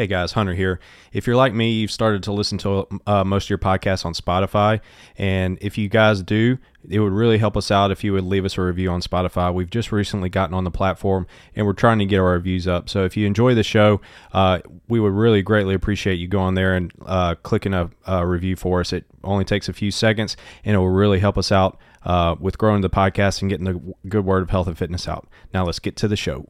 Hey guys, Hunter here. If you're like me, you've started to listen to uh, most of your podcasts on Spotify. And if you guys do, it would really help us out if you would leave us a review on Spotify. We've just recently gotten on the platform and we're trying to get our reviews up. So if you enjoy the show, uh, we would really greatly appreciate you going there and uh, clicking a, a, review for us. It only takes a few seconds and it will really help us out uh, with growing the podcast and getting the good word of health and fitness out. Now let's get to the show.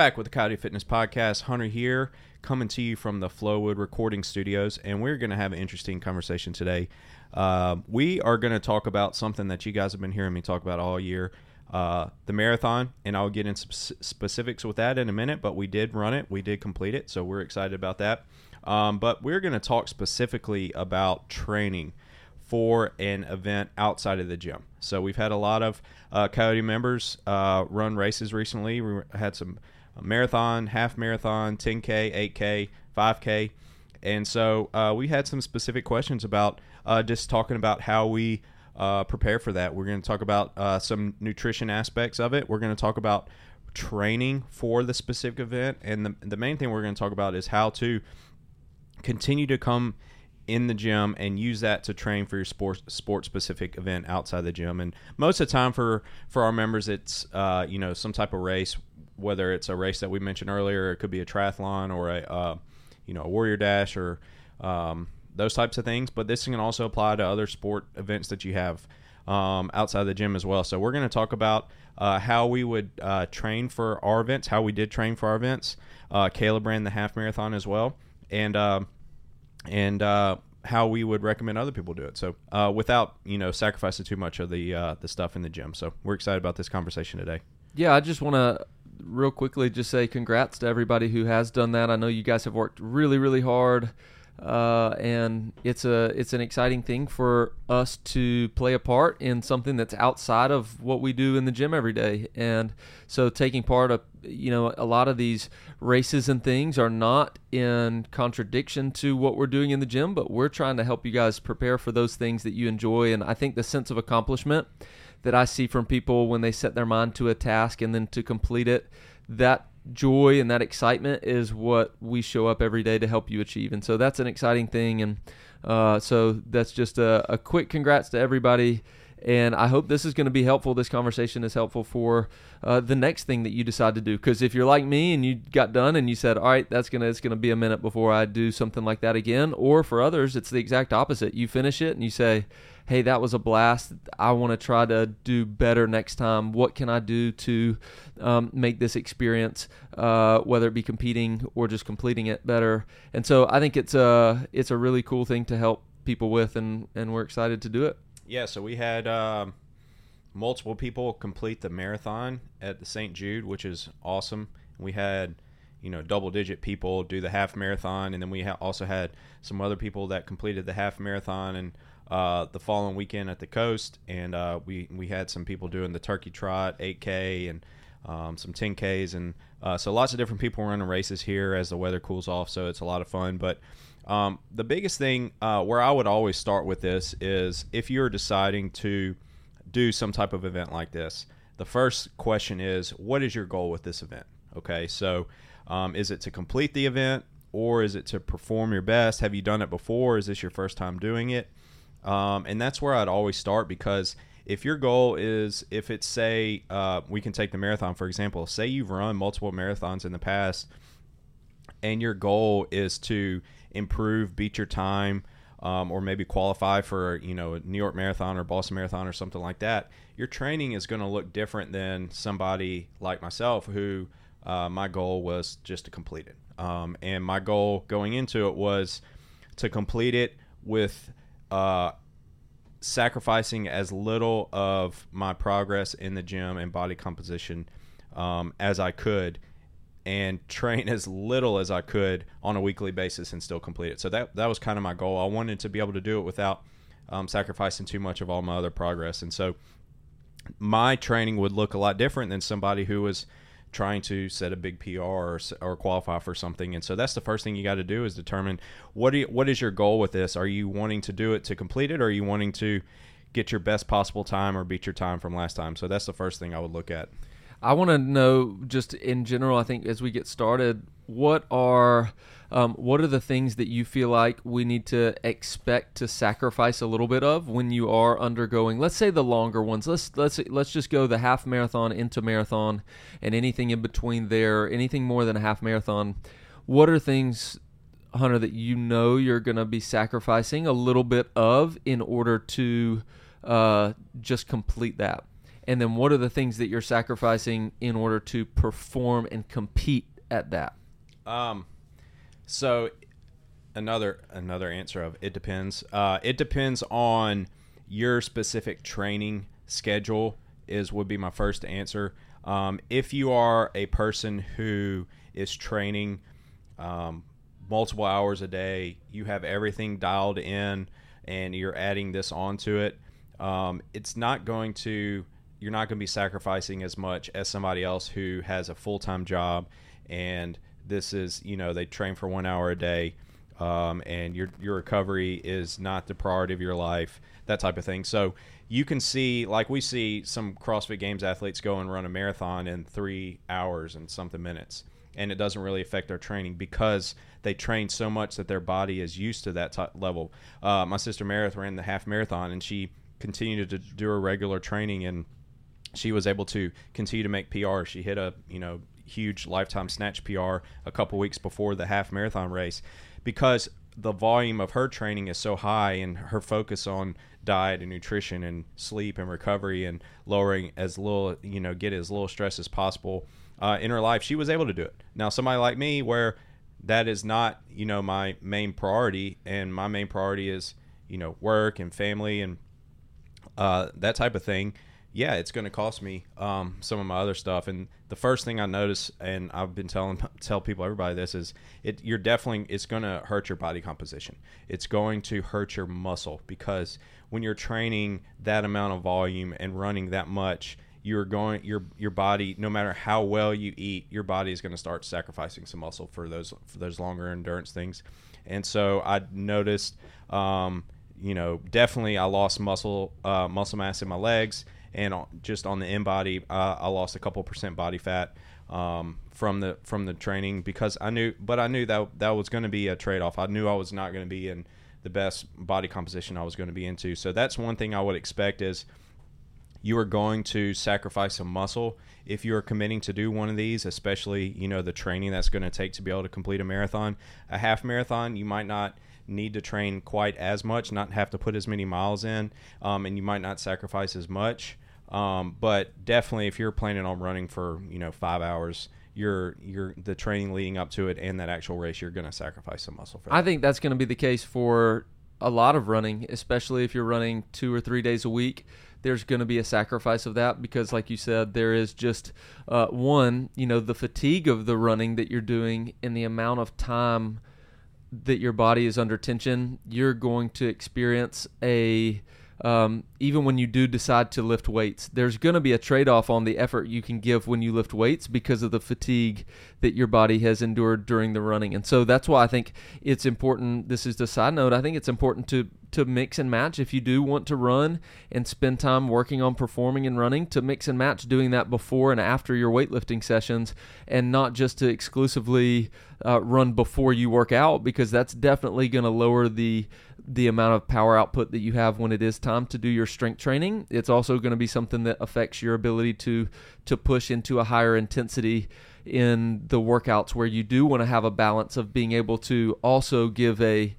Back with the Coyote Fitness Podcast. Hunter here, coming to you from the Flowood Recording Studios, and we're going to have an interesting conversation today. Uh, we are going to talk about something that you guys have been hearing me talk about all year uh, the marathon, and I'll get into specifics with that in a minute, but we did run it, we did complete it, so we're excited about that. Um, but we're going to talk specifically about training for an event outside of the gym. So we've had a lot of uh, Coyote members uh, run races recently. We had some marathon, half marathon, 10K, 8K, 5K. And so uh, we had some specific questions about uh, just talking about how we uh, prepare for that. We're going to talk about uh, some nutrition aspects of it. We're going to talk about training for the specific event. And the, the main thing we're going to talk about is how to continue to come – in the gym and use that to train for your sports sport specific event outside the gym. And most of the time for for our members, it's uh, you know some type of race, whether it's a race that we mentioned earlier, it could be a triathlon or a uh, you know a warrior dash or um, those types of things. But this can also apply to other sport events that you have um, outside the gym as well. So we're going to talk about uh, how we would uh, train for our events, how we did train for our events. Uh, Caleb ran the half marathon as well, and uh, and uh, how we would recommend other people do it. So without you know sacrificing too much of the the stuff in the gym. So we're excited about this conversation today. Yeah, I just want to real quickly just say congrats to everybody who has done that. I know you guys have worked really really hard uh, and it's a it's an exciting thing for us to play a part in something that's outside of what we do in the gym every day. And so, taking part of you know a lot of these races and things are not in contradiction to what we're doing in the gym, but we're trying to help you guys prepare for those things that you enjoy. And I think the sense of accomplishment that I see from people when they set their mind to a task and then to complete it that joy and that excitement is what we show up every day to help you achieve. And so that's an exciting thing. And uh, so that's just a, a quick congrats to everybody. And I hope this is going to be helpful. This conversation is helpful for uh, the next thing that you decide to do. Because if you're like me and you got done and you said, "All right, that's gonna it's gonna be a minute before I do something like that again," or for others, it's the exact opposite. You finish it and you say, hey, that was a blast. I want to try to do better next time. What can I do to um, make this experience, uh, whether it be competing or just completing it, better? And so I think it's a it's a really cool thing to help people with, and and we're excited to do it. Yeah. So we had. Um, multiple people complete the marathon at the St. Jude, which is awesome. We had you know double digit people do the half marathon and then we ha- also had some other people that completed the half marathon and uh, the following weekend at the coast, and uh, we we had some people doing the turkey trot, 8K, and um, some 10Ks, and uh, so lots of different people running races here as the weather cools off. So it's a lot of fun. But um, the biggest thing uh, where I would always start with this is if you're deciding to do some type of event like this, the first question is, what is your goal with this event? Okay, so um, is it to complete the event? Or is it to perform your best? Have you done it before? Is this your first time doing it? Um, and that's where I'd always start because if your goal is, if it's say, uh, we can take the marathon for example, say you've run multiple marathons in the past and your goal is to improve, beat your time, um, or maybe qualify for you know a New York Marathon or Boston Marathon or something like that, your training is going to look different than somebody like myself who uh, my goal was just to complete it. Um, and my goal going into it was to complete it with uh, sacrificing as little of my progress in the gym and body composition um, as I could and train as little as I could on a weekly basis and still complete it. So that that was kind of my goal. I wanted to be able to do it without um, sacrificing too much of all my other progress. And so my training would look a lot different than somebody who was trying to set a big PR or, or qualify for something. And so that's the first thing you got to do is determine what you, what is your goal with this? Are you wanting to do it to complete it, or are you wanting to get your best possible time or beat your time from last time? So that's the first thing I would look at. I want to know just in general. I think as we get started, what are um, what are the things that you feel like we need to expect to sacrifice a little bit of when you are undergoing, let's say the longer ones. Let's let's let's just go the half marathon into marathon, and anything in between there, anything more than a half marathon. What are things, Hunter, that you know you're going to be sacrificing a little bit of in order to uh, just complete that? And then what are the things that you're sacrificing in order to perform and compete at that? Um so another another answer of it depends. Uh it depends on your specific training schedule is would be my first answer. Um, if you are a person who is training um, multiple hours a day you have everything dialed in and you're adding this onto it um, it's not going to you're not going to be sacrificing as much as somebody else who has a full time job, and this is you know they train for one hour a day, um, and your your recovery is not the priority of your life, that type of thing. So you can see like we see some CrossFit Games athletes go and run a marathon in three hours and something minutes. And it doesn't really affect their training because they train so much that their body is used to that t- level. Uh, my sister Meredith ran the half marathon, and she continued to do her regular training and she was able to continue to make PR. She hit a you know huge lifetime snatch PR a couple weeks before the half marathon race because the volume of her training is so high and her focus on diet and nutrition and sleep and recovery and lowering as little you know get as little stress as possible uh, in her life she was able to do it now somebody like me where that is not you know my main priority and my main priority is you know work and family and uh, that type of thing yeah, it's going to cost me um, some of my other stuff. And the first thing I notice, and I've been telling tell people everybody this is, it you're definitely it's going to hurt your body composition. It's going to hurt your muscle because when you're training that amount of volume and running that much, you're going your your body no matter how well you eat, your body is going to start sacrificing some muscle for those for those longer endurance things. And so I noticed. Um, you know, definitely I lost muscle uh, muscle mass in my legs and just on the InBody, uh, I lost a couple percent body fat um, from the from the training because I knew, but I knew that that was going to be a trade off. I knew I was not going to be in the best body composition I was going to be into. So that's one thing I would expect is you are going to sacrifice some muscle if you are committing to do one of these, especially you know the training that's going to take to be able to complete a marathon. A half marathon, you might not need to train quite as much, not have to put as many miles in, um, and you might not sacrifice as much. Um, but definitely, if you're planning on running for you know five hours, you're you're the training leading up to it and that actual race, you're going to sacrifice some muscle for. That. I think that's going to be the case for a lot of running, especially if you're running two or three days a week. There's going to be a sacrifice of that because, like you said, there is just uh, one, you know, the fatigue of the running that you're doing and the amount of time that your body is under tension. You're going to experience a um, even when you do decide to lift weights, there's going to be a trade off on the effort you can give when you lift weights because of the fatigue that your body has endured during the running. And so that's why I think it's important. This is the side note. I think it's important to to mix and match if you do want to run and spend time working on performing and running to mix and match doing that before and after your weightlifting sessions and not just to exclusively uh, run before you work out because that's definitely going to lower the the amount of power output that you have when it is time to do your strength training. It's also going to be something that affects your ability to to push into a higher intensity in the workouts where you do want to have a balance of being able to also give a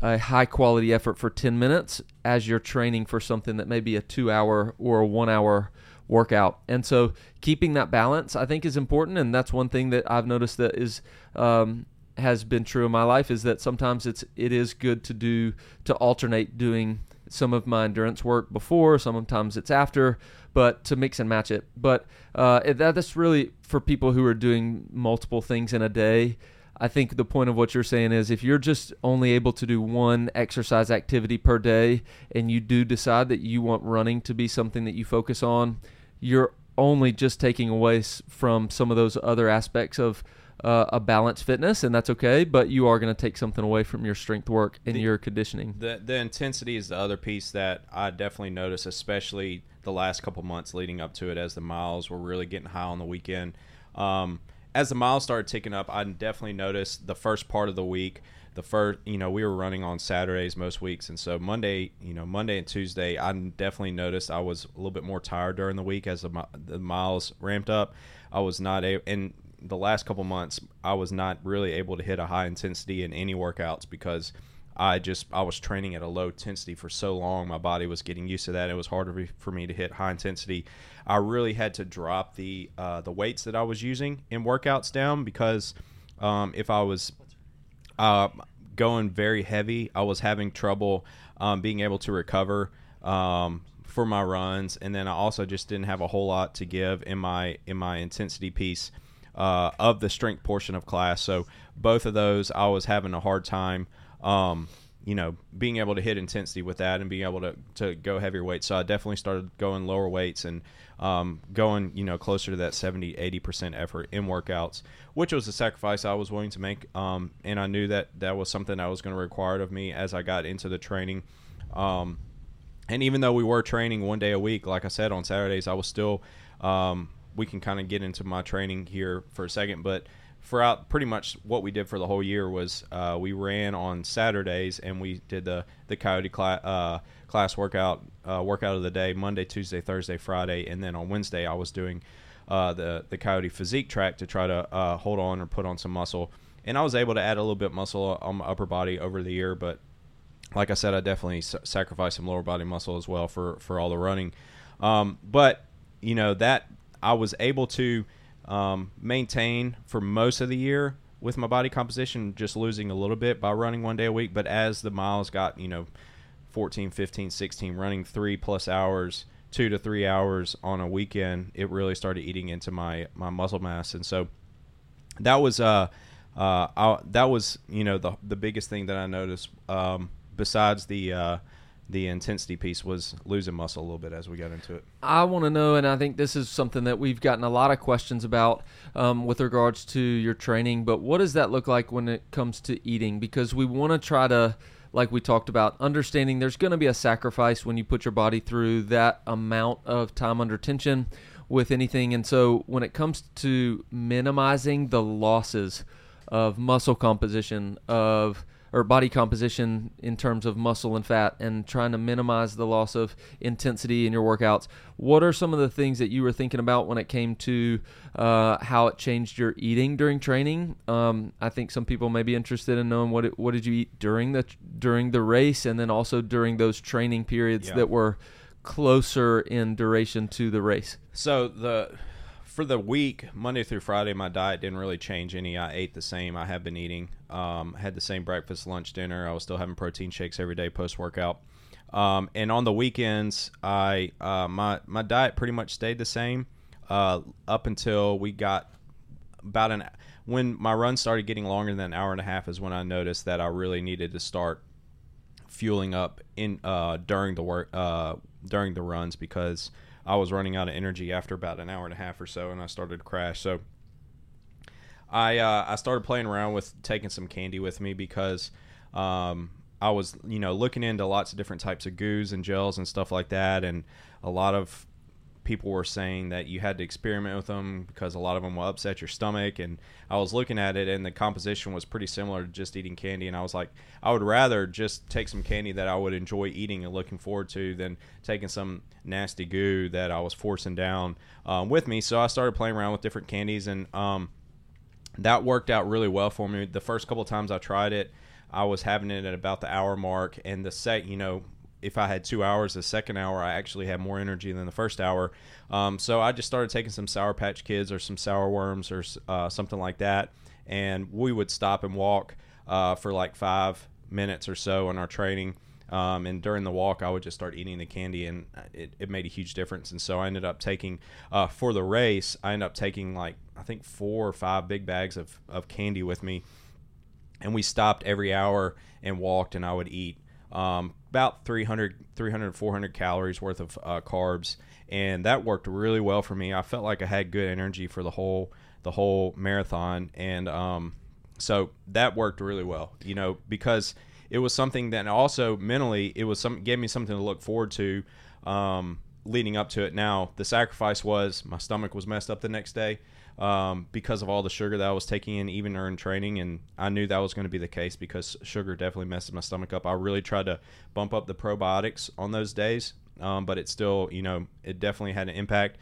a high quality effort for 10 minutes as you're training for something that may be a two hour or a one hour workout. And so keeping that balance, I think, is important. And that's one thing that I've noticed that is um, has been true in my life is that sometimes it's it is good to do to alternate doing some of my endurance work before, sometimes it's after, but to mix and match it. But uh, that, that's really for people who are doing multiple things in a day. I think the point of what you're saying is if you're just only able to do one exercise activity per day and you do decide that you want running to be something that you focus on, you're only just taking away from some of those other aspects of uh, a balanced fitness, and that's okay. But you are going to take something away from your strength work and The- your conditioning. The the intensity is the other piece that I definitely noticed, especially the last couple months leading up to it, as the miles were really getting high on the weekend. Um, as the miles started ticking up, I definitely noticed the first part of the week. The first, you know, we were running on Saturdays most weeks, and so Monday, you know, Monday and Tuesday, I definitely noticed I was a little bit more tired during the week as the, the miles ramped up. I was not able, and the last couple months, I was not really able to hit a high intensity in any workouts because I just I was training at a low intensity for so long. My body was getting used to that. It was harder for me to hit high intensity. I really had to drop the uh, the weights that I was using in workouts down because um, if I was uh, going very heavy, I was having trouble um, being able to recover um, for my runs, and then I also just didn't have a whole lot to give in my in my intensity piece uh, of the strength portion of class. So both of those, I was having a hard time. Um, you know, being able to hit intensity with that and being able to, to go heavier weights. So I definitely started going lower weights and um, going, you know, closer to that 70, 80% effort in workouts, which was a sacrifice I was willing to make. Um, and I knew that that was something that was going to require of me as I got into the training. Um, and even though we were training one day a week, like I said, on Saturdays, I was still, um, we can kind of get into my training here for a second, but throughout pretty much what we did for the whole year was uh, we ran on Saturdays and we did the the Coyote class, uh, class workout uh, workout of the day Monday, Tuesday, Thursday, Friday, and then on Wednesday I was doing uh, the the Coyote physique track to try to uh, hold on or put on some muscle. And I was able to add a little bit muscle on my upper body over the year, but like I said, I definitely s- sacrificed some lower body muscle as well for for all the running. Um, but you know that I was able to um, maintain for most of the year with my body composition, just losing a little bit by running one day a week. But as the miles got, you know, 14, 15, 16, running three plus hours, two to three hours on a weekend, it really started eating into my, my muscle mass. And so that was, uh, uh, I, that was, you know, the, the biggest thing that I noticed, um, besides the, uh, the intensity piece was losing muscle a little bit as we got into it. I want to know, and I think this is something that we've gotten a lot of questions about um, with regards to your training. But what does that look like when it comes to eating? Because we want to try to, like we talked about, understanding there's going to be a sacrifice when you put your body through that amount of time under tension with anything. And so when it comes to minimizing the losses of muscle composition, of or body composition in terms of muscle and fat and trying to minimize the loss of intensity in your workouts. What are some of the things that you were thinking about when it came to uh, how it changed your eating during training? Um, I think some people may be interested in knowing what it, what did you eat during the during the race and then also during those training periods Yeah. that were closer in duration to the race. So the for the week, Monday through Friday, my diet didn't really change any. I ate the same. I have been eating. Um, had the same breakfast, lunch, dinner. I was still having protein shakes every day post workout. Um, and on the weekends, I uh, my my diet pretty much stayed the same uh, up until we got about an when my run started getting longer than an hour and a half is when I noticed that I really needed to start fueling up in uh, during the work uh, during the runs because I was running out of energy after about an hour and a half or so, and I started to crash. So I uh, I started playing around with taking some candy with me because um, I was you know looking into lots of different types of goos and gels and stuff like that, and a lot of people were saying that you had to experiment with them because a lot of them will upset your stomach and I was looking at it and the composition was pretty similar to just eating candy and I was like I would rather just take some candy that I would enjoy eating and looking forward to than taking some nasty goo that I was forcing down um, with me. So I started playing around with different candies and um, that worked out really well for me. The first couple of times I tried it I was having it at about the hour mark, and the set, you know, if I had two hours, the second hour I actually had more energy than the first hour. Um, so I just started taking some Sour Patch Kids or some sour worms or uh, something like that, and we would stop and walk uh, for like five minutes or so in our training. Um, and during the walk, I would just start eating the candy, and it, it made a huge difference. And so I ended up taking, uh, for the race, I ended up taking like, I think four or five big bags of, of candy with me. And we stopped every hour and walked, and I would eat um, about 300, 300, 400 calories worth of uh, carbs. And that worked really well for me. I felt like I had good energy for the whole the whole marathon, and um, so that worked really well. You know, because it was something that also mentally it was some gave me something to look forward to um, leading up to it. Now the sacrifice was my stomach was messed up the next day um, because of all the sugar that I was taking in even during training, and I knew that was going to be the case because sugar definitely messes my stomach up. I really tried to bump up the probiotics on those days, um, but it still you know it definitely had an impact.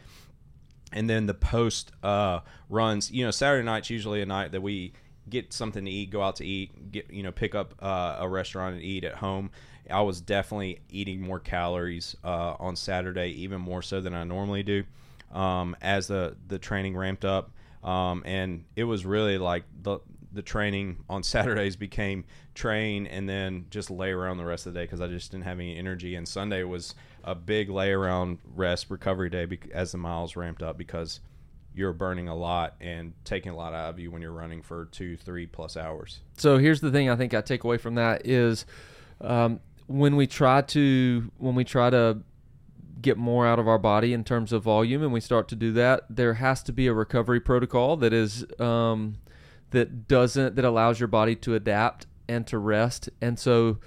And then the post uh, runs, you know, Saturday night's usually a night that we get something to eat, go out to eat, get you know pick up uh, a restaurant and eat at home. I was definitely eating more calories uh, on Saturday, even more so than I normally do, um, as the the training ramped up. Um, and it was really like the the training on Saturdays became train and then just lay around the rest of the day because I just didn't have any energy. And Sunday was a big lay around rest recovery day as the miles ramped up because you're burning a lot and taking a lot out of you when you're running for two, three plus hours. So here's the thing I think I take away from that is um, when we try to when we try to get more out of our body in terms of volume and we start to do that, there has to be a recovery protocol that is um, that doesn't that allows your body to adapt and to rest. And so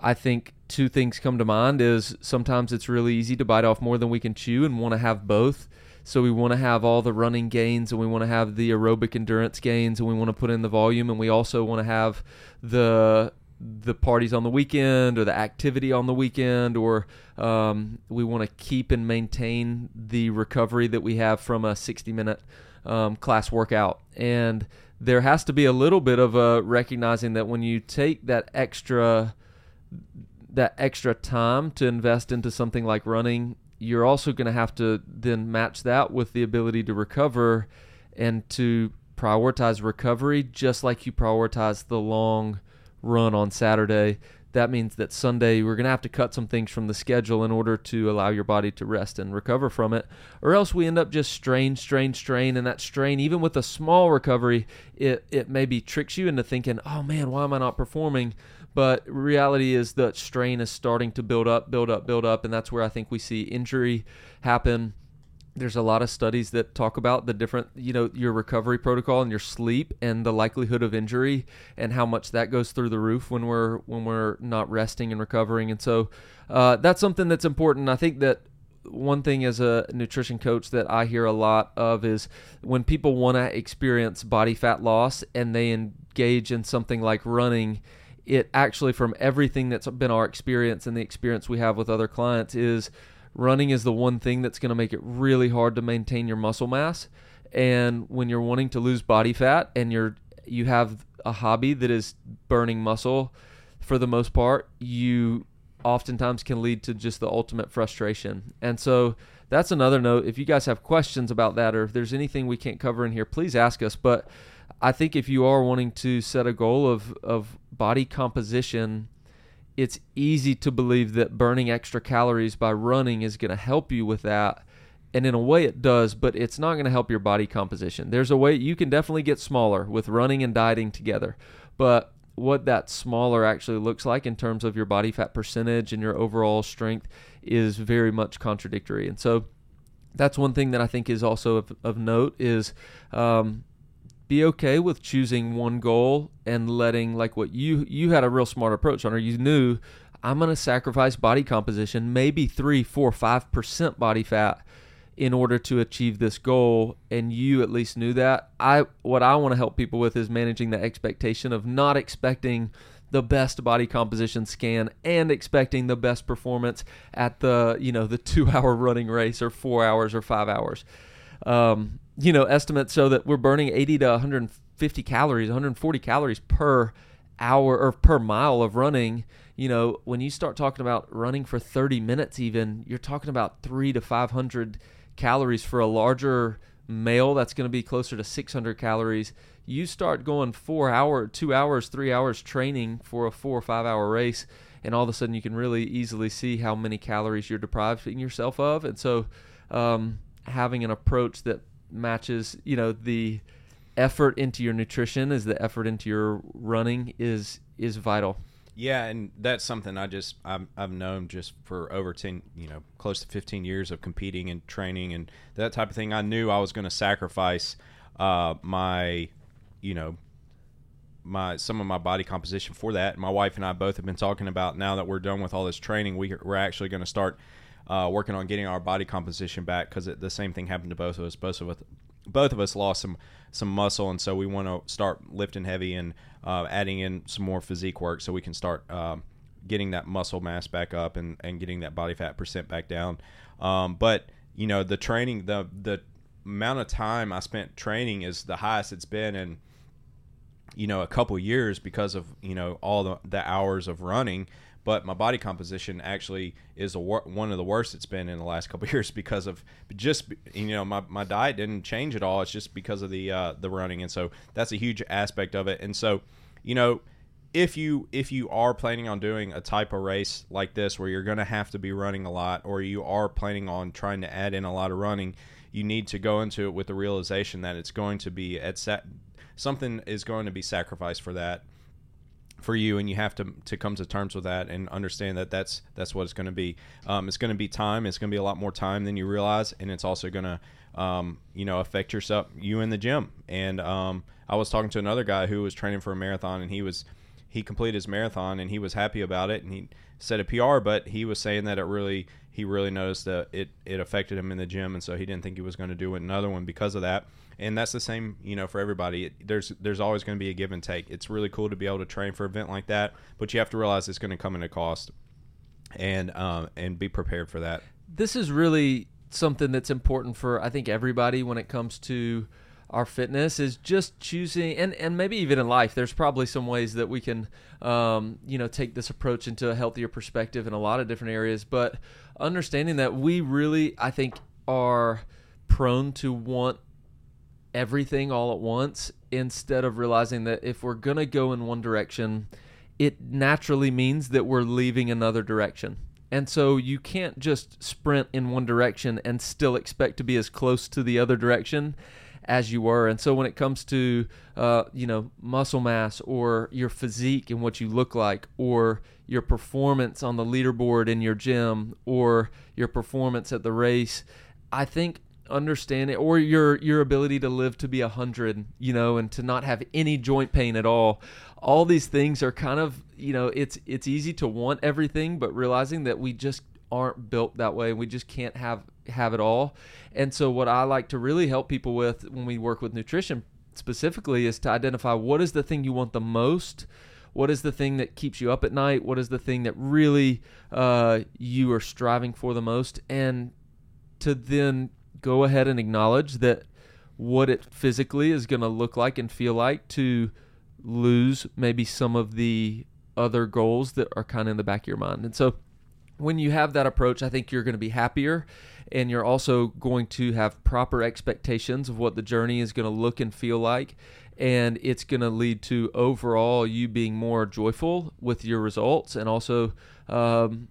I think two things come to mind is sometimes it's really easy to bite off more than we can chew and want to have both so we want to have all the running gains and we want to have the aerobic endurance gains and we want to put in the volume and we also want to have the the parties on the weekend or the activity on the weekend or um, we want to keep and maintain the recovery that we have from a 60 minute um, class workout. And there has to be a little bit of a recognizing that when you take that extra that extra time to invest into something like running you're also going to have to then match that with the ability to recover and to prioritize recovery just like you prioritize the long run on Saturday. That means that Sunday we're going to have to cut some things from the schedule in order to allow your body to rest and recover from it. Or else we end up just strain, strain, strain. And that strain, even with a small recovery, it, it maybe tricks you into thinking, oh man, why am I not performing? But reality is that strain is starting to build up, build up, build up, and that's where I think we see injury happen. There's a lot of studies that talk about the different, you know, your recovery protocol and your sleep and the likelihood of injury and how much that goes through the roof when we're when we're not resting and recovering. And so uh, that's something that's important. I think that one thing as a nutrition coach that I hear a lot of is when people want to experience body fat loss and they engage in something like running it actually from everything that's been our experience and the experience we have with other clients is running is the one thing that's going to make it really hard to maintain your muscle mass. And when you're wanting to lose body fat and you're you have a hobby that is burning muscle for the most part you oftentimes can lead to just the ultimate frustration. And so that's another note. If you guys have questions about that or if there's anything we can't cover in here please ask us. But I think if you are wanting to set a goal of, of body composition, it's easy to believe that burning extra calories by running is going to help you with that. And in a way, it does, but it's not going to help your body composition. There's a way you can definitely get smaller with running and dieting together. But what that smaller actually looks like in terms of your body fat percentage and your overall strength is very much contradictory. And so that's one thing that I think is also of, of note is um, be okay with choosing one goal and letting like what you you had a real smart approach on or you knew i'm going to sacrifice body composition maybe three four five percent body fat in order to achieve this goal and you at least knew that. I what i want to help people with is managing the expectation of not expecting the best body composition scan and expecting the best performance at the you know the two hour running race or four hours or five hours. Um, you know, estimates show that we're burning 80 to 150 calories, 140 calories per hour or per mile of running, you know, when you start talking about running for 30 minutes, even you're talking about three to 500 calories for a larger male. That's going to be closer to 600 calories. You start going four hour, two hours, three hours training for a four or five hour race, and all of a sudden you can really easily see how many calories you're depriving yourself of. And so, um, having an approach that matches, you know, the effort into your nutrition is the effort into your running is is vital. Yeah, and that's something I just I've, I've known just for over ten, you know, close to fifteen years of competing and training and that type of thing. I knew I was going to sacrifice uh, my, you know, my some of my body composition for that. My wife and I both have been talking about now that we're done with all this training, we, we're actually going to start uh, working on getting our body composition back because the same thing happened to both of us. Both of us, both of us lost some some muscle, and so we want to start lifting heavy and uh, adding in some more physique work so we can start um, getting that muscle mass back up and, and getting that body fat percent back down. Um, but you know, the training, the the amount of time I spent training is the highest it's been in you know a couple years because of you know all the, the hours of running but my body composition actually is a one of the worst it's been in the last couple years because of just you know my, my diet didn't change at all. It's just because of the uh, the running. And so that's a huge aspect of it. And so you know if you if you are planning on doing a type of race like this where you're going to have to be running a lot or you are planning on trying to add in a lot of running you need to go into it with the realization that it's going to be at sa- something is going to be sacrificed for that for you and you have to to come to terms with that and understand that that's that's what it's going to be. Um, it's going to be time. It's going to be a lot more time than you realize and it's also going to um, you know affect yourself you in the gym. And um, i was talking to another guy who was training for a marathon and he was he completed his marathon and he was happy about it and he set a pr but he was saying that it really he really noticed that it it affected him in the gym and so he didn't think he was going to do another one because of that and that's the same you know for everybody. It, there's there's always going to be a give and take. It's really cool to be able to train for an event like that but you have to realize it's going to come at a cost. And um, and be prepared for that. This is really something that's important for i think everybody when it comes to our fitness is just choosing and, and maybe even in life there's probably some ways that we can um, you know take this approach into a healthier perspective in a lot of different areas. But understanding that we really i think are prone to want everything all at once instead of realizing that if we're going to go in one direction, it naturally means that we're leaving another direction. And so you can't just sprint in one direction and still expect to be as close to the other direction as you were. And so when it comes to, uh, you know, muscle mass or your physique and what you look like, or your performance on the leaderboard in your gym, or your performance at the race, I think understand it or your your ability to live to be a hundred you know and to not have any joint pain at all. All these things are kind of you know it's it's easy to want everything but realizing that we just aren't built that way and we just can't have have it all. And so what i like to really help people with when we work with nutrition specifically is to identify what is the thing you want the most what is the thing that keeps you up at night what is the thing that really uh, you are striving for the most and to then go ahead and acknowledge that what it physically is going to look like and feel like to lose maybe some of the other goals that are kind of in the back of your mind. And so when you have that approach, I think you're going to be happier and you're also going to have proper expectations of what the journey is going to look and feel like. And it's going to lead to overall you being more joyful with your results and also, um,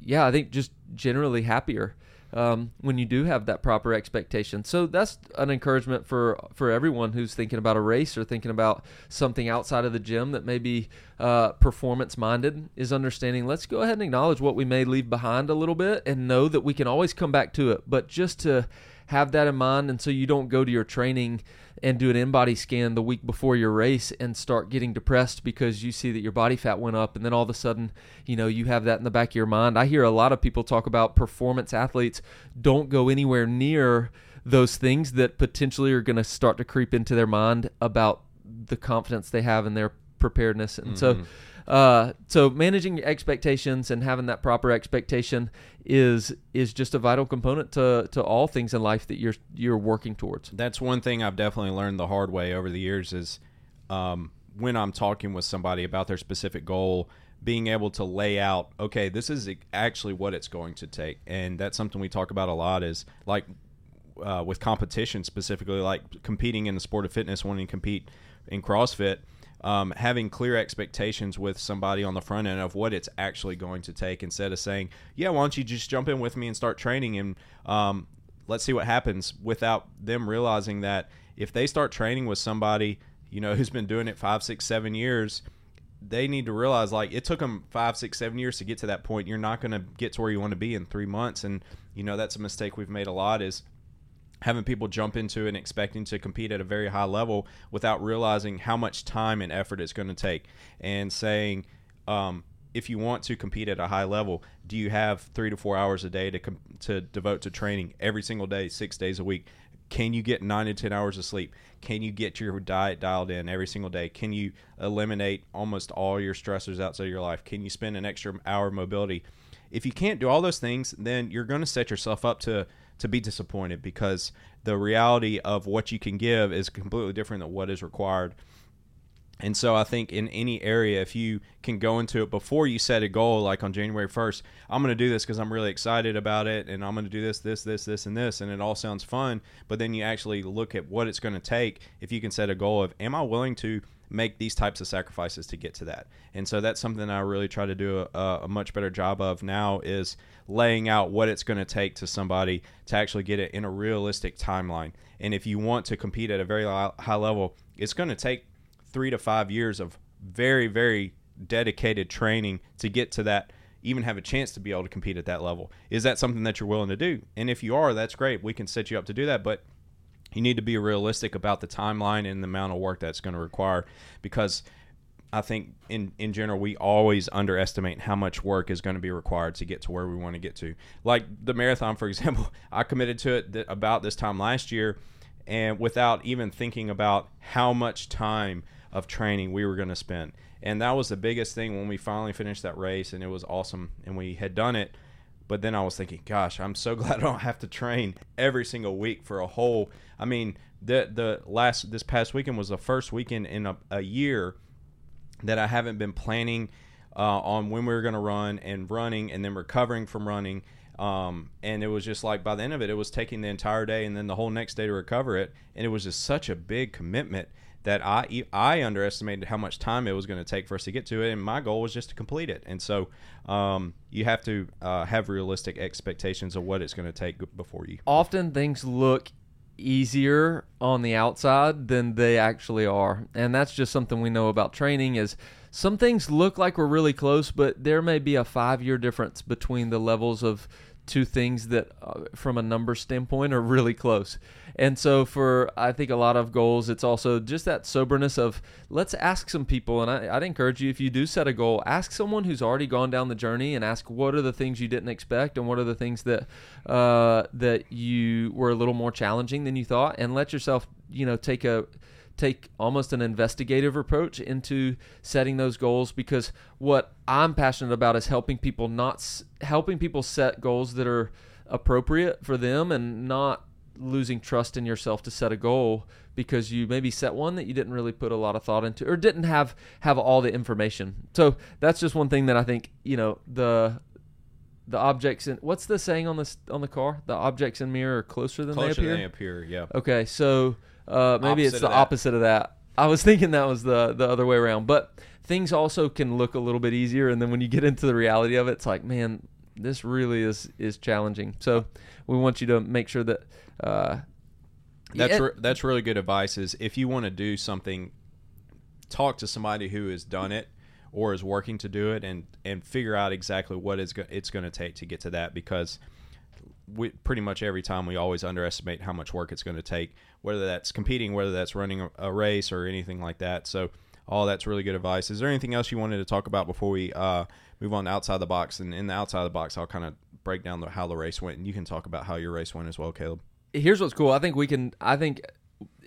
yeah, I think just generally happier um, when you do have that proper expectation. So that's an encouragement for for everyone who's thinking about a race or thinking about something outside of the gym that may be uh, performance minded. Is understanding. Let's go ahead and acknowledge what we may leave behind a little bit and know that we can always come back to it. But just to have that in mind, and so you don't go to your training and do an InBody scan the week before your race and start getting depressed because you see that your body fat went up and then all of a sudden you know you have that in the back of your mind i hear a lot of people talk about performance athletes don't go anywhere near those things that potentially are going to start to creep into their mind about the confidence they have in their preparedness and mm-hmm. so uh, so managing expectations and having that proper expectation is is just a vital component to, to all things in life that you're you're working towards. That's one thing I've definitely learned the hard way over the years is um, when I'm talking with somebody about their specific goal, being able to lay out, okay, this is actually what it's going to take, and that's something we talk about a lot. Is like uh, with competition specifically, like competing in the sport of fitness, wanting to compete in CrossFit. Um, having clear expectations with somebody on the front end of what it's actually going to take instead of saying, yeah, why don't you just jump in with me and start training and um, let's see what happens without them realizing that if they start training with somebody, you know, who's been doing it five, six, seven years, they need to realize like it took them five, six, seven years to get to that point. You're not going to get to where you want to be in three months. And, you know, that's a mistake we've made a lot is having people jump into and expecting to compete at a very high level without realizing how much time and effort it's going to take. And saying um, if you want to compete at a high level do you have three to four hours a day to, com- to devote to training every single day six days a week? Can you get nine to ten hours of sleep? Can you get your diet dialed in every single day? Can you eliminate almost all your stressors outside of your life? Can you spend an extra hour mobility? If you can't do all those things then you're going to set yourself up to to be disappointed because the reality of what you can give is completely different than what is required. And so I think in any area, if you can go into it before you set a goal, like on January 1st, I'm going to do this because I'm really excited about it and I'm going to do this, this, this, this, and this. And it all sounds fun. But then you actually look at what it's going to take. If you can set a goal of, am I willing to make these types of sacrifices to get to that. And so that's something I really try to do a, a much better job of now is laying out what it's going to take to somebody to actually get it in a realistic timeline. And if you want to compete at a very high level, it's going to take three to five years of very, very dedicated training to get to that even have a chance to be able to compete at that level. Is that something that you're willing to do? And if you are, that's great. We can set you up to do that. But you need to be realistic about the timeline and the amount of work that's going to require because I think in in general we always underestimate how much work is going to be required to get to where we want to get to. Like the marathon, for example, I committed to it th- about this time last year, and without even thinking about how much time of training we were going to spend. And that was the biggest thing when we finally finished that race, and it was awesome, and we had done it. But then I was thinking, gosh, I'm so glad I don't have to train every single week for a whole. I mean, the the last this past weekend was the first weekend in a, a year that I haven't been planning uh, on when we were going to run and running and then recovering from running. Um, and it was just like by the end of it, it was taking the entire day and then the whole next day to recover it. And it was just such a big commitment that I I underestimated how much time it was going to take for us to get to it, and my goal was just to complete it. And so um, you have to uh, have realistic expectations of what it's going to take before you. Often things look easier on the outside than they actually are, and that's just something we know about training. Is some things look like we're really close, but there may be a five year difference between the levels of two things that, uh, from a number standpoint, are really close. And so, for I think a lot of goals, it's also just that soberness of let's ask some people. And I, would encourage you, if you do set a goal, ask someone who's already gone down the journey and ask what are the things you didn't expect and what are the things that uh, that you were a little more challenging than you thought, and let yourself, you know, take a take almost an investigative approach into setting those goals because what I'm passionate about is helping people not helping people set goals that are appropriate for them and not losing trust in yourself to set a goal because you maybe set one that you didn't really put a lot of thought into or didn't have have all the information. So that's just one thing that I think, you know, the the objects in what's the saying on this on the car? The objects in mirror are closer than closer they appear. Closer Than they appear, yeah. Okay, so uh, maybe Opposite it's the of opposite of that. I was thinking that was the the other way around, but things also can look a little bit easier, and then when you get into the reality of it, it's like, man, this really is is challenging. So we want you to make sure that. Uh, That's re- that's really good advice. Is if you want to do something, talk to somebody who has done it or is working to do it, and and figure out exactly what is go- it's going to take to get to that. Because we pretty much every time we always underestimate how much work it's going to take, whether that's competing, whether that's running a, race or anything like that. So all that's really good advice. Is there anything else you wanted to talk about before we uh, move on to outside the box? And in the outside the box, I'll kind of break down the, how the race went, and you can talk about how your race went as well, Caleb. here's what's cool. I think we can. I think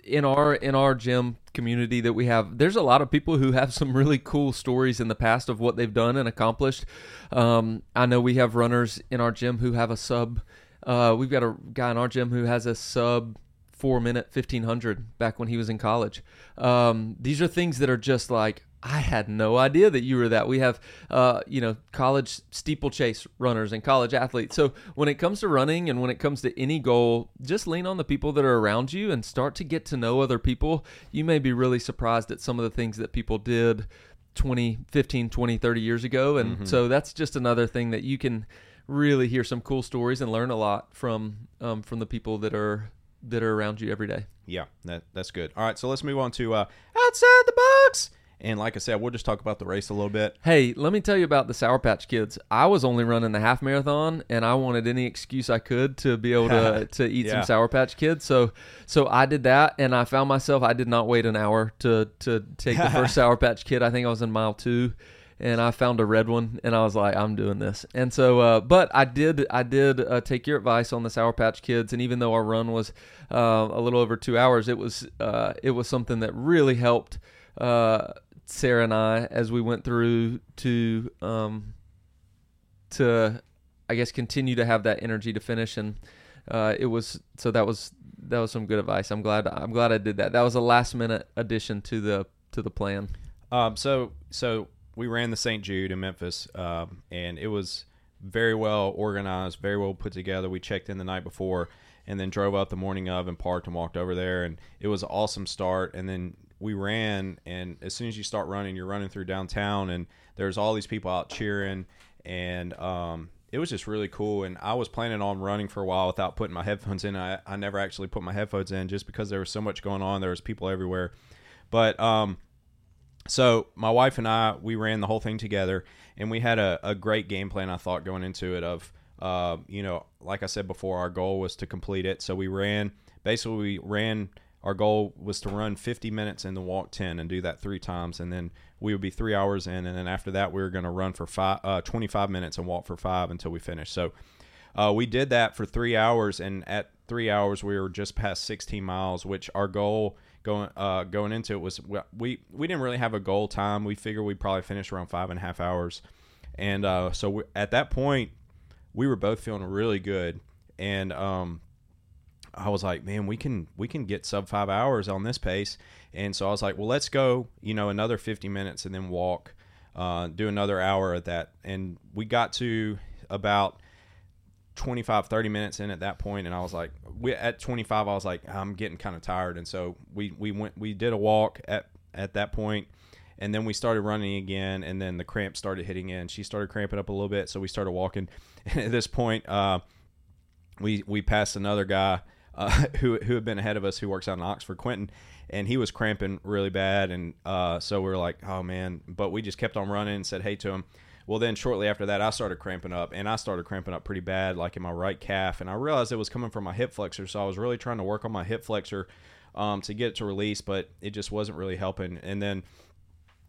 in our in our gym community that we have, there's a lot of people who have some really cool stories in the past of what they've done and accomplished. Um, I know we have runners in our gym who have a sub. Uh, we've got a guy in our gym who has a sub four minute 1500 back when he was in college. Um, these are things that are just like, I had no idea that you were that. We have, uh, you know, college steeplechase runners and college athletes. So when it comes to running and when it comes to any goal, just lean on the people that are around you and start to get to know other people. You may be really surprised at some of the things that people did 20, 15, 20, 30 years ago. And mm-hmm. so that's just another thing that you can really hear some cool stories and learn a lot from um, from the people that are that are around you every day. Yeah, that, that's good. All right, so let's move on to uh, outside the box. And like I said, we'll just talk about the race a little bit. Hey, let me tell you about the Sour Patch Kids. I was only running the half marathon, and I wanted any excuse I could to be able to to eat yeah. some Sour Patch Kids. So so I did that, and I found myself I did not wait an hour to to take the first Sour Patch Kid. I think I was in mile two and I found a red one, and I was like, I'm doing this. And so, uh, but I did, I did uh, take your advice on the Sour Patch Kids, and even though our run was uh, a little over two hours, it was, uh, it was something that really helped uh, Sarah and I as we went through to, um, to, I guess, continue to have that energy to finish, and uh, it was so that was that was some good advice. I'm glad, I'm glad I did that. That was a last minute addition to the to the plan. Um, so so we ran the St. Jude in Memphis, um, and it was very well organized, very well put together. We checked in the night before, and then drove up the morning of and parked and walked over there, and it was an awesome start. And then we ran, and as soon as you start running, you're running through downtown, and there's all these people out cheering, and um, it was just really cool. And I was planning on running for a while without putting my headphones in. I, I never actually put my headphones in just because there was so much going on. There was people everywhere, but um, so my wife and I, we ran the whole thing together, and we had a, a great game plan. I thought going into it of, uh, you know, like I said before, our goal was to complete it. So we ran. Basically, we ran. Our goal was to run 50 minutes and then walk 10 and do that three times, and then we would be three hours in, and then after that, we were going to run for five, uh, 25 minutes and walk for five until we finished. So uh, we did that for three hours, and at three hours, we were just past 16 miles, which our goal going uh, going into it was we we didn't really have a goal time. We figured we'd probably finish around five and a half hours, and uh, so we, at that point we were both feeling really good, and um, I was like, man, we can we can get sub five hours on this pace, and so I was like, well, let's go, you know, another fifty minutes and then walk, uh, do another hour at that, and we got to about 25 30 minutes in at that point and i was like we, at 25 i was like i'm getting kind of tired and so we we went we did a walk at at that point and then we started running again and then the cramp started hitting in. She started cramping up a little bit so we started walking. And at this point uh, we we passed another guy uh, who who had been ahead of us who works out in oxford quentin and he was cramping really bad and uh, so we were like oh man but we just kept on running and said hey to him well, then shortly after that, I started cramping up, and I started cramping up pretty bad, like in my right calf, and I realized it was coming from my hip flexor. So I was really trying to work on my hip flexor um, to get it to release, but it just wasn't really helping. And then,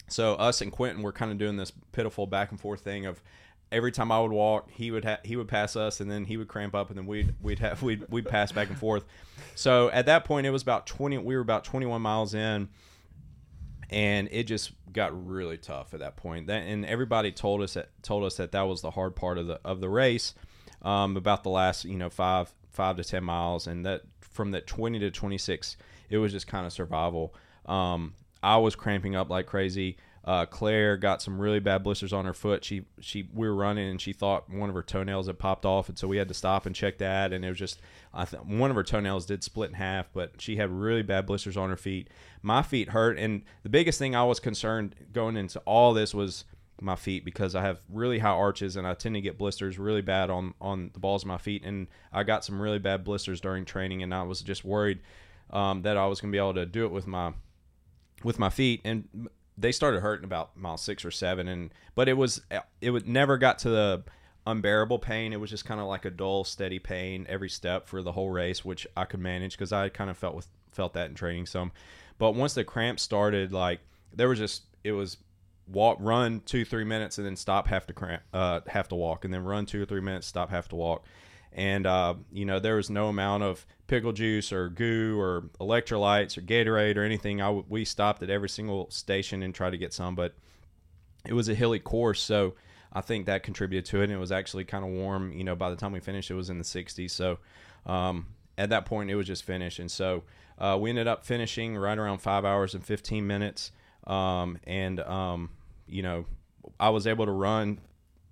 so us and Quentin were kind of doing this pitiful back and forth thing of every time I would walk, he would ha- he would pass us, and then he would cramp up, and then we'd we'd have we'd we'd pass back and forth. So at that point, it was about twenty. We were about twenty one miles in and it just got really tough at that point. That, and everybody told us that told us that that was the hard part of the of the race, um, about the last you know five five to ten miles, and that from that twenty to twenty six, it was just kind of survival. Um, I was cramping up like crazy. Uh, Claire got some really bad blisters on her foot. She she we were running and she thought one of her toenails had popped off, and so we had to stop and check that. And it was just I th- one of her toenails did split in half, but she had really bad blisters on her feet. My feet hurt, and the biggest thing I was concerned going into all this was my feet because I have really high arches and I tend to get blisters really bad on on the balls of my feet. And I got some really bad blisters during training, and I was just worried um, that I was going to be able to do it with my with my feet and they started hurting about mile six or seven, and but it was it would never got to the unbearable pain. It was just kind of like a dull, steady pain every step for the whole race, which I could manage because I kind of felt with felt that in training some. But once the cramps started, like there was just it was walk run two three minutes and then stop have to cramp uh have to walk and then run two or three minutes stop have to walk and uh, you know there was no amount of pickle juice or goo or electrolytes or Gatorade or anything. I w- we stopped at every single station and tried to get some, but it was a hilly course, so I think that contributed to it. And it was actually kind of warm. You know, by the time we finished, it was in the 60s. So, um, at that point it was just finished, and so uh, we ended up finishing right around five hours and fifteen minutes. Um, and um, you know, I was able to run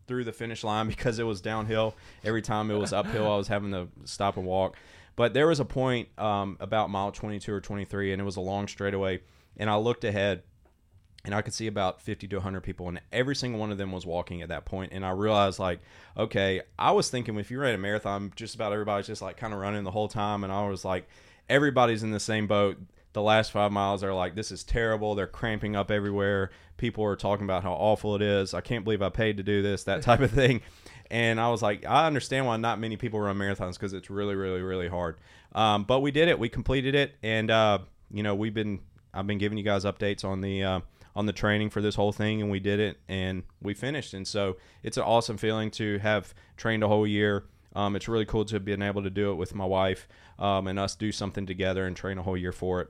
through the finish line because it was downhill. Every time it was uphill, I was having to stop and walk. But there was a point um, about mile 22 or 23, and it was a long straightaway. And I looked ahead, and I could see about 50 to 100 people, and every single one of them was walking at that point. And I realized, like, okay, I was thinking if you ran a marathon, just about everybody's just like kind of running the whole time. And I was like, everybody's in the same boat the last five miles are like this is terrible they're cramping up everywhere people are talking about how awful it is i can't believe i paid to do this that type of thing and i was like i understand why not many people run marathons because it's really really really hard um, but we did it we completed it and uh, you know we've been i've been giving you guys updates on the uh, on the training for this whole thing and we did it and we finished and so it's an awesome feeling to have trained a whole year um, it's really cool to have been able to do it with my wife um, and us do something together and train a whole year for it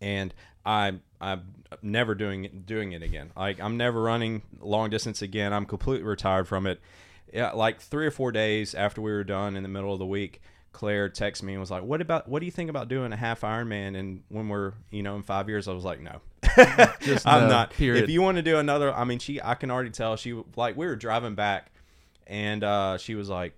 and I I'm never doing doing it again. Like I'm never running long distance again. I'm completely retired from it. Yeah, like three or four days after we were done in the middle of the week, Claire texted me and was like, "What about what do you think about doing a half Ironman?" And when we're you know in five years, I was like, "No, I'm no, not." Period. If you want to do another, I mean, she I can already tell she like we were driving back, and uh, she was like,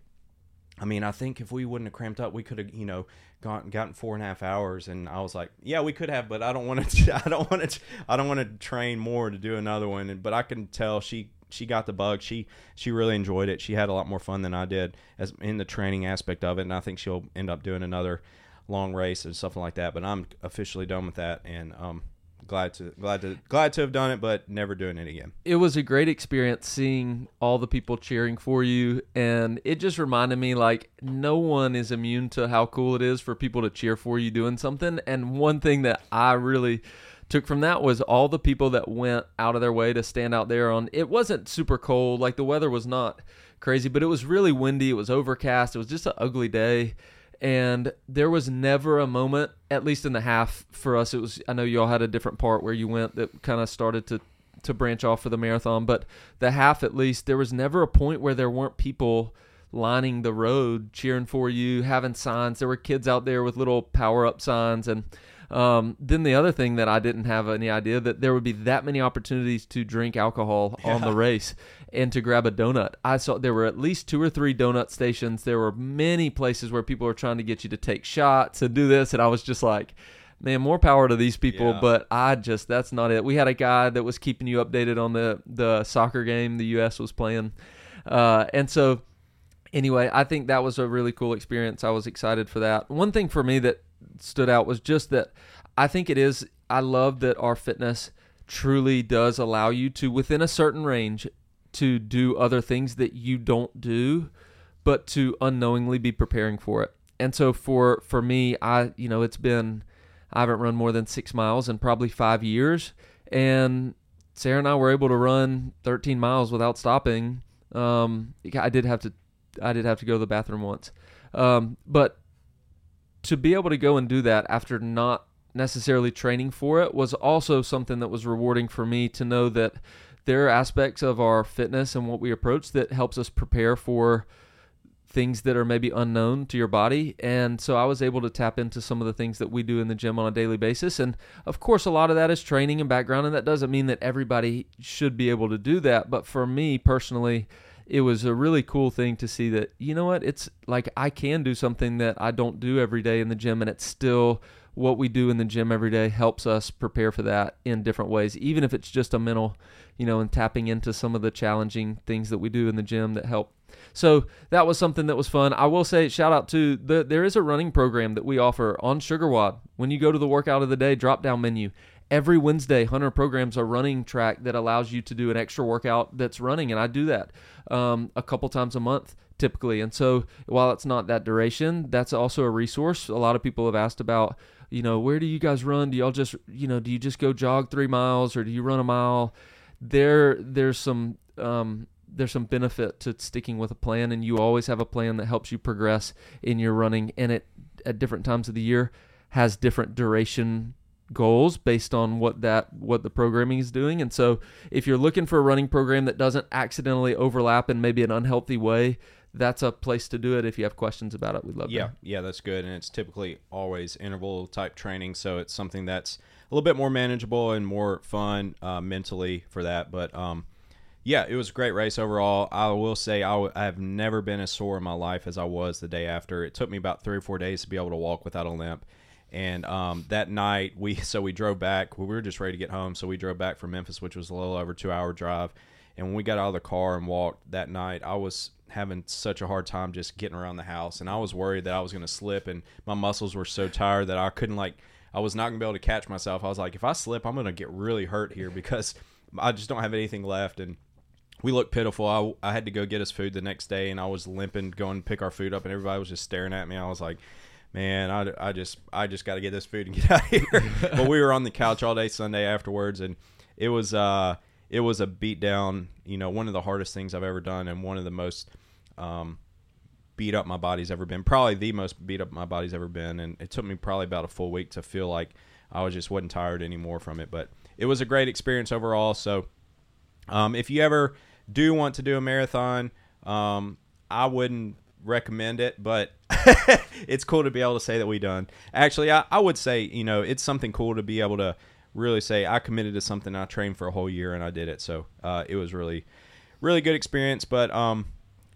I mean, I think if we wouldn't have cramped up, we could have, you know, gotten gotten four and a half hours. And I was like, yeah, we could have, but I don't want to. I don't want to. I don't want to train more to do another one. And, but I can tell she she got the bug. She she really enjoyed it. She had a lot more fun than I did as in the training aspect of it. And I think she'll end up doing another long race and something like that. But I'm officially done with that. And um, glad to glad to glad to have done it, but never doing it again. It was a great experience seeing all the people cheering for you, and it just reminded me like no one is immune to how cool it is for people to cheer for you doing something. And one thing that I really took from that was all the people that went out of their way to stand out there on it wasn't super cold like the weather was not crazy but it was really windy it was overcast it was just an ugly day and there was never a moment at least in the half for us it was i know you all had a different part where you went that kind of started to to branch off for the marathon but the half at least there was never a point where there weren't people lining the road cheering for you having signs there were kids out there with little power up signs and um, then the other thing that I didn't have any idea that there would be that many opportunities to drink alcohol yeah. on the race and to grab a donut. I saw there were at least two or three donut stations. There were many places where people were trying to get you to take shots and do this, and I was just like. Man, more power to these people, yeah. but I just that's not it. We had a guy that was keeping you updated on the the soccer game the U.S. was playing, uh, and so anyway, I think that was a really cool experience. I was excited for that. One thing for me that stood out was just that I think it is. I love that our fitness truly does allow you to, within a certain range, to do other things that you don't do, but to unknowingly be preparing for it. And so for for me, I you know it's been I haven't run more than six miles in probably five years, and Sarah and I were able to run 13 miles without stopping. Um, I did have to I did have to go to the bathroom once, um, but to be able to go and do that after not necessarily training for it was also something that was rewarding for me to know that there are aspects of our fitness and what we approach that helps us prepare for things that are maybe unknown to your body. And so I was able to tap into some of the things that we do in the gym on a daily basis. And of course, a lot of that is training and background. And that doesn't mean that everybody should be able to do that. But for me personally, it was a really cool thing to see that you know what it's like I can do something that I don't do every day in the gym and it's still what we do in the gym every day helps us prepare for that in different ways even if it's just a mental you know and tapping into some of the challenging things that we do in the gym that help. So that was something that was fun. I will say shout out to the there is a running program that we offer on SugarWOD when you go to the workout of the day drop down menu every Wednesday, Hunter programs a running track that allows you to do an extra workout that's running, and I do that um, a couple times a month typically. And so, while it's not that duration, that's also a resource. A lot of people have asked about, you know, where do you guys run? Do y'all just, you know, do you just go jog three miles or do you run a mile? There, there's some. Um, there's some benefit to sticking with a plan and you always have a plan that helps you progress in your running and it at different times of the year has different duration goals based on what that what the programming is doing. And so if you're looking for a running program that doesn't accidentally overlap in maybe an unhealthy way, that's a place to do it. If you have questions about it, we'd love. Yeah, yeah, that's good, and it's typically always interval type training, so it's something that's a little bit more manageable and more fun uh, mentally for that. But um, yeah, it was a great race overall. I will say I, w- I have never been as sore in my life as I was the day after. It took me about three or four days to be able to walk without a limp. And um, that night, we so we drove back. We were just ready to get home, so we drove back from Memphis, which was a little over two hour drive. And when we got out of the car and walked that night, I was having such a hard time just getting around the house, and I was worried that I was going to slip, and my muscles were so tired that I couldn't like I was not going to be able to catch myself. I was like, if I slip, I'm going to get really hurt here because I just don't have anything left. And we looked pitiful. I, I had to go get us food the next day, and I was limping, going to pick our food up, and everybody was just staring at me. I was like, man, I, I just I just got to get this food and get out of here. but we were on the couch all day Sunday afterwards, and it was uh it was a beat down. You know, one of the hardest things I've ever done, and one of the most um, beat up my body's ever been. Probably the most beat up my body's ever been, and it took me probably about a full week to feel like I was just wasn't tired anymore from it. But it was a great experience overall. So um, if you ever do want to do a marathon, um, I wouldn't recommend it, but it's cool to be able to say that we done. Actually, I, I would say you know it's something cool to be able to really say I committed to something. I trained for a whole year and I did it. So uh, it was really, really good experience. But um,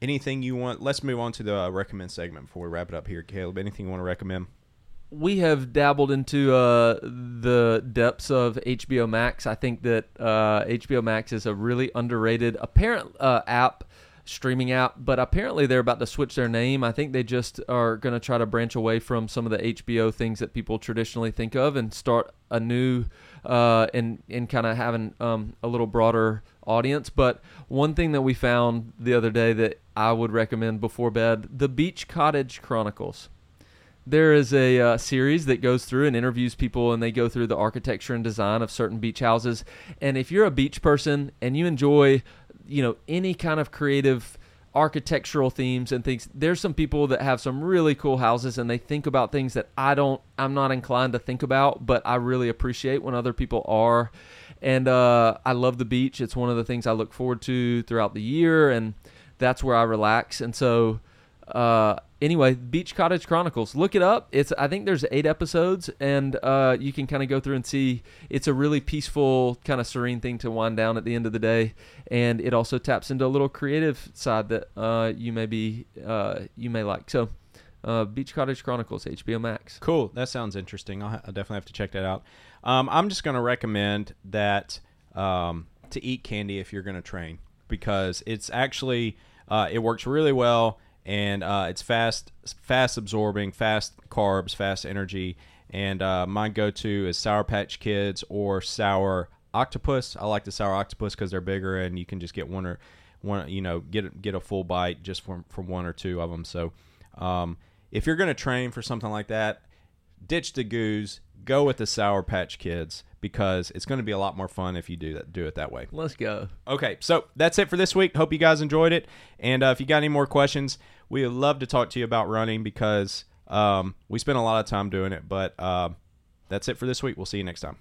anything you want? Let's move on to the uh, recommend segment before we wrap it up here, Caleb. Anything you want to recommend? we have dabbled into uh, the depths of HBO Max. I think that uh, HBO Max is a really underrated apparent uh, app, streaming out. but apparently they're about to switch their name. I think they just are going to try to branch away from some of the HBO things that people traditionally think of and start a new uh, and and kind of having um, a little broader audience. But one thing that we found the other day that I would recommend before bed: the Beach Cottage Chronicles there is a uh, series that goes through and interviews people and they go through the architecture and design of certain beach houses and if you're a beach person and you enjoy you know any kind of creative architectural themes and things there's some people that have some really cool houses and they think about things that I don't I'm not inclined to think about but I really appreciate when other people are. And uh, I love the beach. It's one of the things I look forward to throughout the year and that's where I relax. And so uh, anyway, Beach Cottage Chronicles. Look it up. It's I think there's eight episodes, and uh, you can kind of go through and see. It's a really peaceful, kind of serene thing to wind down at the end of the day, and it also taps into a little creative side that uh, you may be uh, you may like. So. Uh, Beach Cottage Chronicles, HBO Max. Cool. That sounds interesting. I'll, ha- I'll definitely have to check that out. Um, I'm just going to recommend that um, to eat candy if you're going to train because it's actually uh, it works really well and uh, it's fast, fast absorbing, fast carbs, fast energy. And uh, my go-to is Sour Patch Kids or Sour Octopus. I like the Sour Octopus because they're bigger and you can just get one or one, you know, get get a full bite just from from one or two of them. So, um, if you're to train for something like that, ditch the goos, go with the Sour Patch Kids because it's going to be a lot more fun if you do that do it that way. Let's go. Okay, so that's it for this week. Hope you guys enjoyed it. And uh, if you got any more questions, we would love to talk to you about running because um, we spend a lot of time doing it. But uh, that's it for this week. We'll see you next time.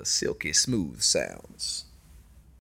The silky smooth sounds.